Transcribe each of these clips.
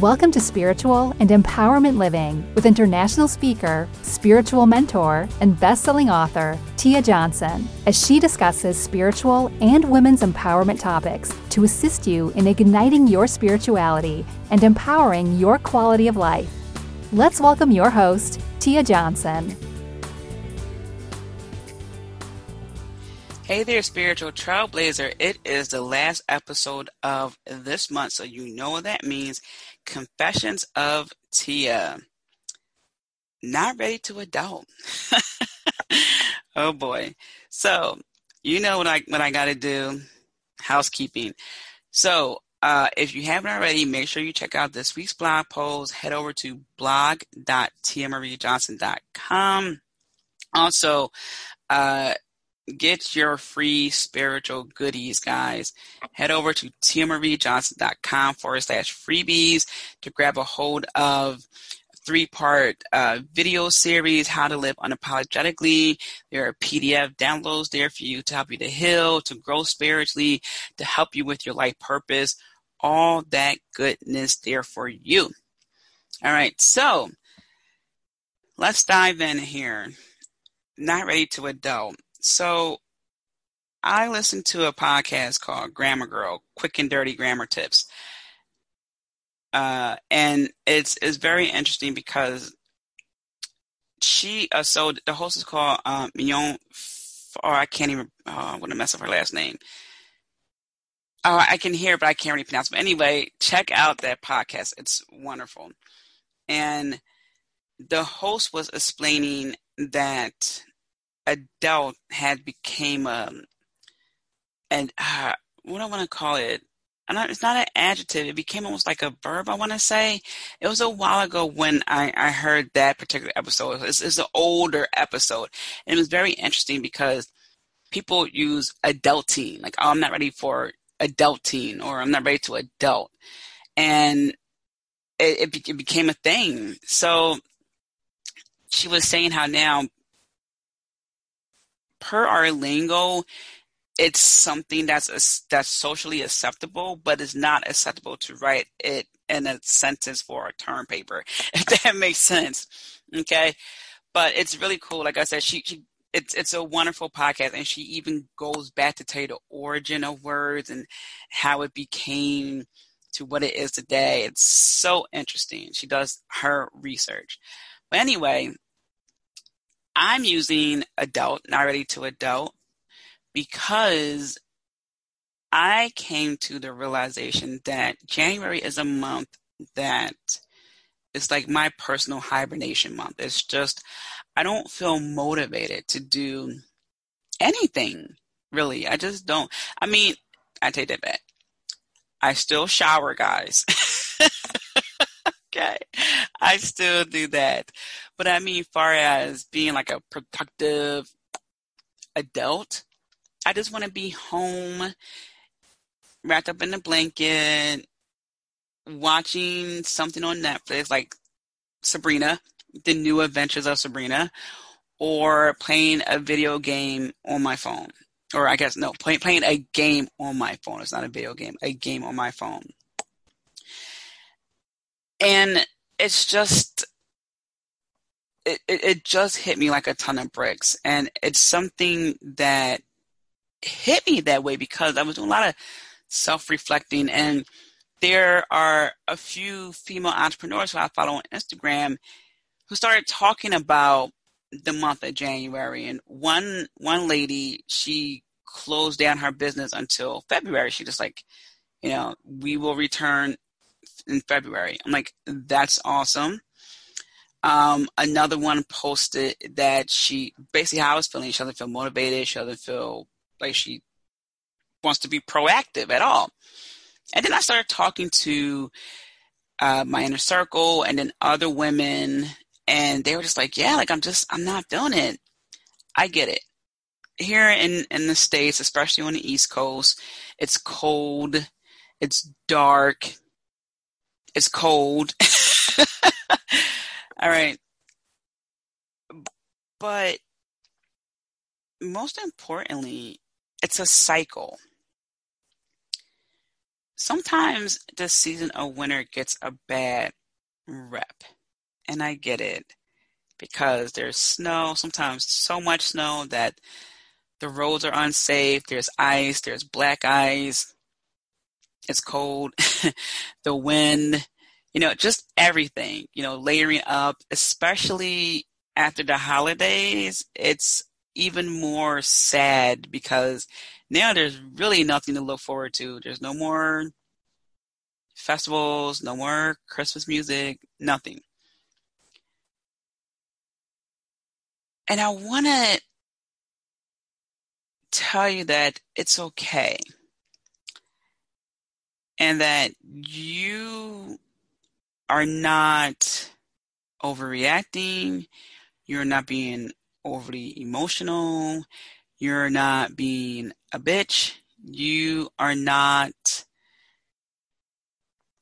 Welcome to Spiritual and Empowerment Living with international speaker, spiritual mentor, and best-selling author Tia Johnson, as she discusses spiritual and women's empowerment topics to assist you in igniting your spirituality and empowering your quality of life. Let's welcome your host, Tia Johnson. Hey there, spiritual trailblazer. It is the last episode of this month, so you know what that means. Confessions of Tia. Not ready to adult. oh boy. So, you know what I what I got to do. Housekeeping. So, uh, if you haven't already, make sure you check out this week's blog post. Head over to blog.tiamariejohnson.com. Also, uh, get your free spiritual goodies, guys. Head over to tiamariejohnson.com forward slash freebies to grab a hold of three part uh, video series, How to Live Unapologetically. There are PDF downloads there for you to help you to heal, to grow spiritually, to help you with your life purpose. All that goodness there for you. All right, so let's dive in here. Not ready to adult. So I listened to a podcast called Grammar Girl, Quick and Dirty Grammar Tips. Uh, and it's it's very interesting because she uh, so the host is called um, Mignon or I can't even oh, I'm gonna mess up her last name. Oh, I can hear, but I can't really pronounce. But anyway, check out that podcast. It's wonderful. And the host was explaining that adult had became a um, and uh, what I want to call it? It's not an adjective. It became almost like a verb. I want to say it was a while ago when I, I heard that particular episode. It's, it's an older episode, and it was very interesting because people use adulting, like oh, I'm not ready for adulting, or I'm not ready to adult, and it, it, it became a thing. So she was saying how now per our lingo, it's something that's that's socially acceptable, but it's not acceptable to write it in a sentence for a term paper. If that makes sense, okay? But it's really cool. Like I said, she, she it's it's a wonderful podcast, and she even goes back to tell you the origin of words and how it became to what it is today. It's so interesting. She does her research. But anyway, I'm using adult, not ready to adult, because I came to the realization that January is a month that is like my personal hibernation month. It's just, I don't feel motivated to do anything really. I just don't. I mean, I take that back. I still shower, guys. okay. I still do that. But I mean, far as being like a productive adult, I just want to be home, wrapped up in a blanket, watching something on Netflix like Sabrina, the new adventures of Sabrina, or playing a video game on my phone. Or I guess, no, play, playing a game on my phone. It's not a video game, a game on my phone. And it's just it, it, just hit me like a ton of bricks. And it's something that hit me that way because I was doing a lot of self-reflecting. And there are a few female entrepreneurs who I follow on Instagram who started talking about the month of January. And one one lady she closed down her business until February. She just like you know we will return in February. I'm like, that's awesome. Um, another one posted that she basically how I was feeling. She doesn't feel motivated. She doesn't feel like she wants to be proactive at all. And then I started talking to uh, my inner circle and then other women, and they were just like, "Yeah, like I'm just I'm not feeling it." I get it. Here in in the states, especially on the East Coast, it's cold, it's dark, it's cold. All right. But most importantly, it's a cycle. sometimes the season of winter gets a bad rep. And I get it because there's snow, sometimes so much snow that the roads are unsafe. There's ice, there's black ice, it's cold, the wind, you know, just everything, you know, layering up, especially after the holidays. It's even more sad because now there's really nothing to look forward to. There's no more festivals, no more Christmas music, nothing. And I want to tell you that it's okay. And that you are not overreacting. You're not being overly emotional. You're not being a bitch. You are not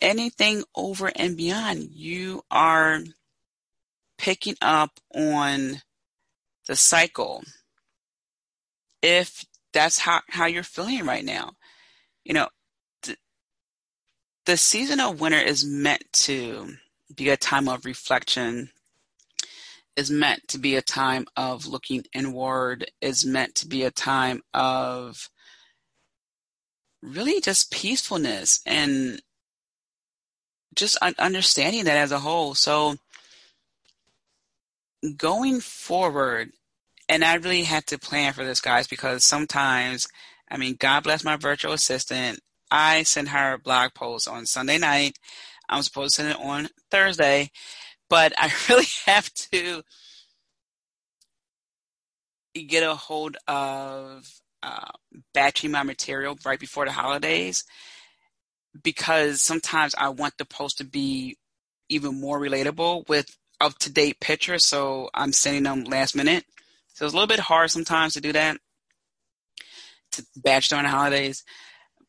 anything over and beyond. You are picking up on the cycle. If that's how, how you're feeling right now, you know, the season of winter is meant to be a time of reflection is meant to be a time of looking inward, is meant to be a time of really just peacefulness and just understanding that as a whole. So going forward, and I really had to plan for this, guys, because sometimes, I mean, God bless my virtual assistant. I send her a blog post on Sunday night. I'm supposed to send it on Thursday, but I really have to get a hold of uh, batching my material right before the holidays because sometimes I want the post to be even more relatable with up to date pictures. So I'm sending them last minute. So it's a little bit hard sometimes to do that to batch during the holidays.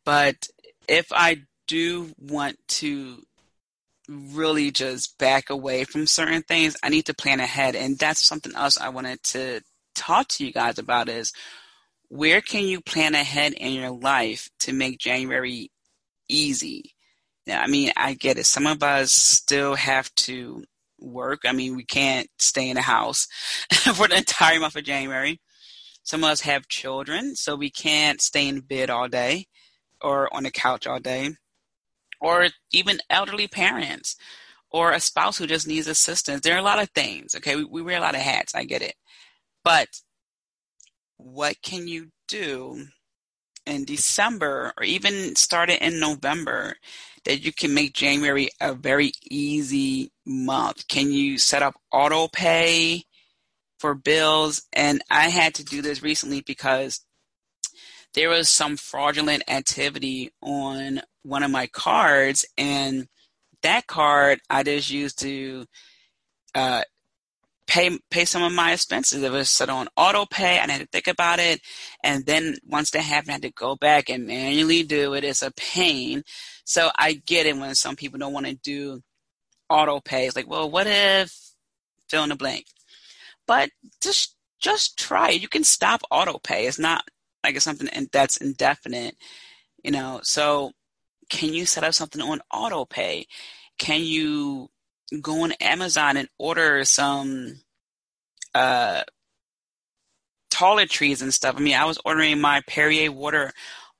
But if I do want to really just back away from certain things, I need to plan ahead. And that's something else I wanted to talk to you guys about is where can you plan ahead in your life to make January easy? Now, I mean, I get it. Some of us still have to work. I mean, we can't stay in the house for the entire month of January. Some of us have children, so we can't stay in bed all day or on the couch all day or even elderly parents or a spouse who just needs assistance. There are a lot of things. Okay, we, we wear a lot of hats. I get it, but what can you do in December or even start it in November that you can make January a very easy month? Can you set up auto pay for bills? And I had to do this recently because there was some fraudulent activity on one of my cards, and that card I just used to uh, pay pay some of my expenses. It was set on auto pay. I didn't to think about it, and then once that happened, I had to go back and manually do it. It's a pain. So I get it when some people don't want to do auto pay. It's like, well, what if fill in the blank? But just just try it. You can stop auto pay. It's not like it's something that's indefinite, you know. So can you set up something on auto pay? Can you go on Amazon and order some uh, toiletries and stuff. I mean, I was ordering my Perrier water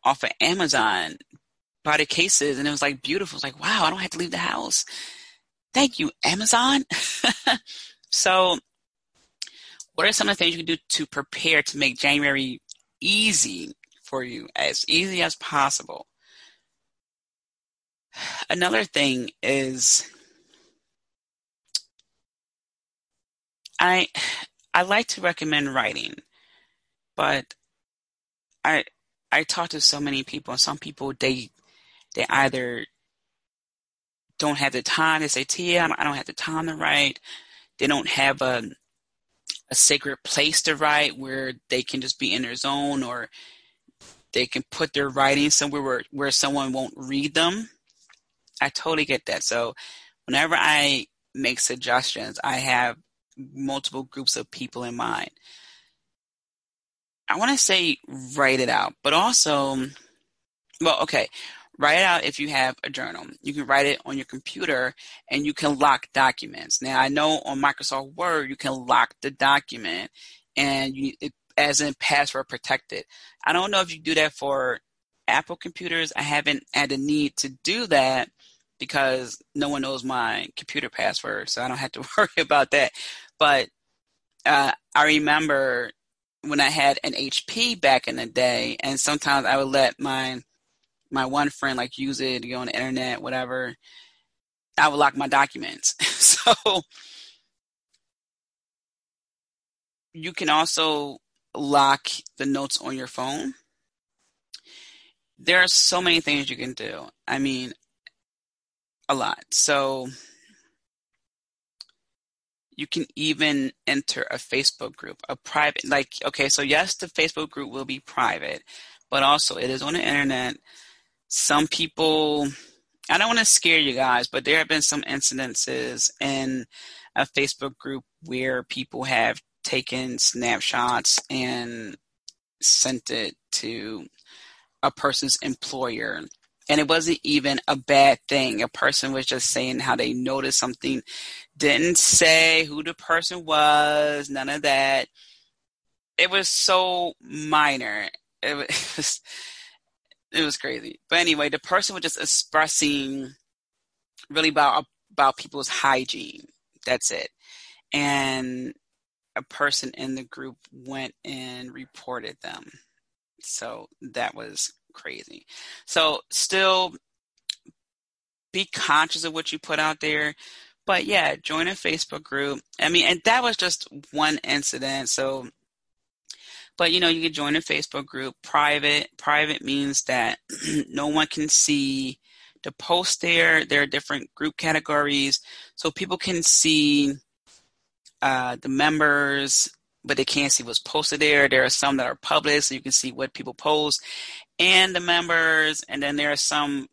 off of Amazon by the cases, and it was like beautiful. It's like, wow, I don't have to leave the house. Thank you, Amazon. so, what are some of the things you can do to prepare to make January easy for you, as easy as possible? Another thing is I I like to recommend writing, but I I talk to so many people, and some people they they either don't have the time. They say, "Tia, I don't have the time to write." They don't have a a sacred place to write where they can just be in their zone, or they can put their writing somewhere where where someone won't read them. I totally get that. So, whenever I make suggestions, I have multiple groups of people in mind. I want to say write it out, but also, well, okay, Write it out if you have a journal. You can write it on your computer and you can lock documents. Now, I know on Microsoft Word, you can lock the document and you, it, as in password protected. I don't know if you do that for Apple computers. I haven't had a need to do that because no one knows my computer password, so I don't have to worry about that. But uh, I remember when I had an HP back in the day, and sometimes I would let my my one friend like use it to go on the internet, whatever. I would lock my documents. so you can also lock the notes on your phone. There are so many things you can do. I mean, a lot. So you can even enter a Facebook group, a private, like, okay, so yes, the Facebook group will be private, but also it is on the internet. Some people, I don't want to scare you guys, but there have been some incidences in a Facebook group where people have taken snapshots and sent it to a person's employer. And it wasn't even a bad thing. A person was just saying how they noticed something, didn't say who the person was, none of that. It was so minor. It was, it was crazy. But anyway, the person was just expressing really about about people's hygiene. That's it. And a person in the group went and reported them. So that was crazy. So still be conscious of what you put out there. But yeah, join a Facebook group. I mean, and that was just one incident. So but you know, you can join a Facebook group. Private. Private means that no one can see the post there. There are different group categories. So people can see uh, the members, but they can't see what's posted there. There are some that are public, so you can see what people post and the members. And then there are some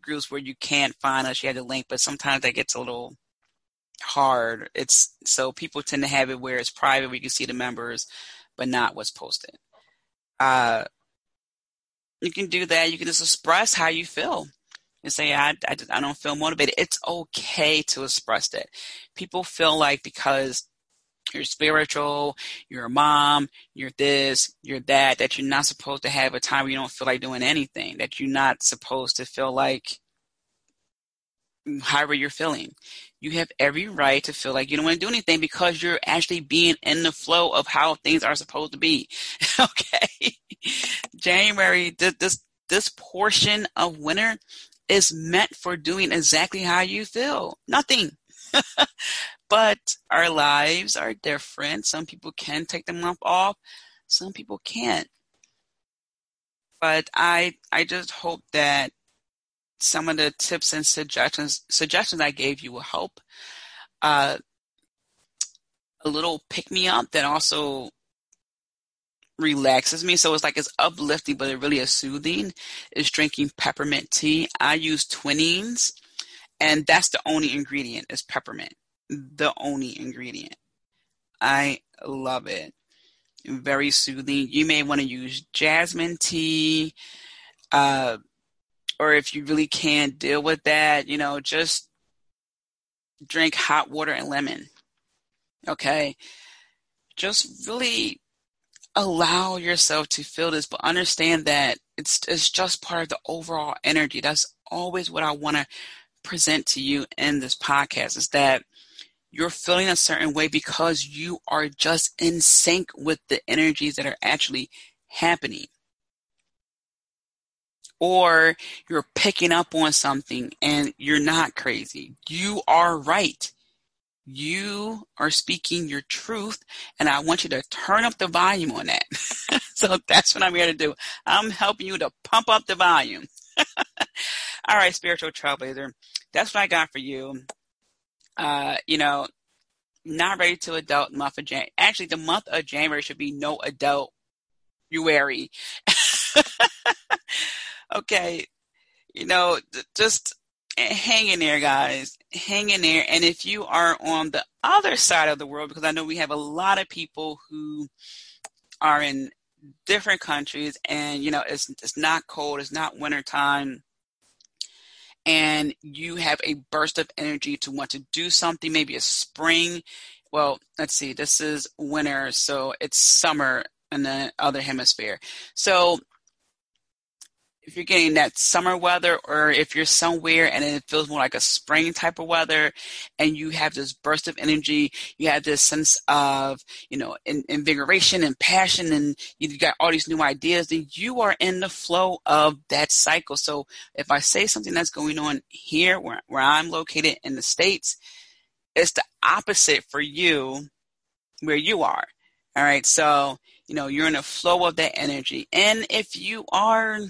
groups where you can't find us. you have the link, but sometimes that gets a little hard. It's so people tend to have it where it's private, where you can see the members, but not what's posted. Uh, you can do that. You can just express how you feel and say, I, I, I don't feel motivated. It's okay to express that. People feel like because you're spiritual, you're a mom, you're this, you're that, that you're not supposed to have a time where you don't feel like doing anything, that you're not supposed to feel like however you're feeling. You have every right to feel like you don't want to do anything because you're actually being in the flow of how things are supposed to be. okay. January, this, this portion of winter is meant for doing exactly how you feel. Nothing. but our lives are different. Some people can take the month off, some people can't. But I I just hope that some of the tips and suggestions suggestions I gave you will help. Uh, a little pick me up that also relaxes me. So it's like it's uplifting, but it really is soothing. Is drinking peppermint tea. I use Twinings, and that's the only ingredient is peppermint. The only ingredient. I love it. Very soothing. You may want to use jasmine tea, uh, or if you really can't deal with that, you know, just drink hot water and lemon. Okay. Just really allow yourself to feel this, but understand that it's it's just part of the overall energy. That's always what I want to present to you in this podcast is that you're feeling a certain way because you are just in sync with the energies that are actually happening. Or you're picking up on something and you're not crazy. You are right. You are speaking your truth, and I want you to turn up the volume on that. so that's what I'm here to do. I'm helping you to pump up the volume. All right, spiritual trailblazer, that's what I got for you. Uh, you know, not ready to adult month of January. Actually, the month of January should be no adult. okay, you know, just hang in there, guys. Hang in there. And if you are on the other side of the world, because I know we have a lot of people who are in different countries and, you know, it's, it's not cold, it's not winter time. and you have a burst of energy to want to do something, maybe a spring. Well, let's see, this is winter, so it's summer in the other hemisphere. So if you're getting that summer weather or if you're somewhere and it feels more like a spring type of weather and you have this burst of energy you have this sense of you know in, invigoration and passion and you've got all these new ideas then you are in the flow of that cycle. So if i say something that's going on here where, where i'm located in the states it's the opposite for you where you are. All right. So you know you're in a flow of that energy. And if you are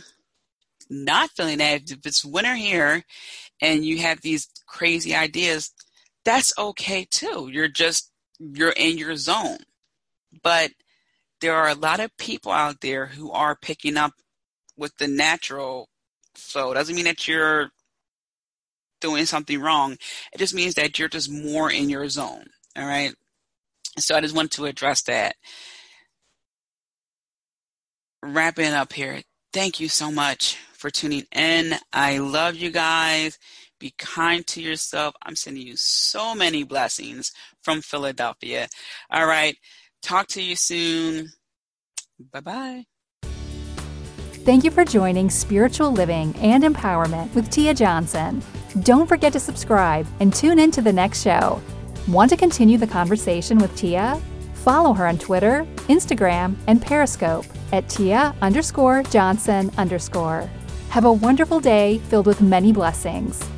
not feeling that, if it's winter here and you have these crazy ideas, that's okay too. You're just, you're in your zone. But there are a lot of people out there who are picking up with the natural flow. Doesn't mean that you're doing something wrong. It just means that you're just more in your zone. All right. So I just want to address that. Wrapping up here. Thank you so much for tuning in. I love you guys. Be kind to yourself. I'm sending you so many blessings from Philadelphia. All right. Talk to you soon. Bye bye. Thank you for joining Spiritual Living and Empowerment with Tia Johnson. Don't forget to subscribe and tune in to the next show. Want to continue the conversation with Tia? Follow her on Twitter, Instagram, and Periscope at Tia underscore Johnson underscore. Have a wonderful day filled with many blessings.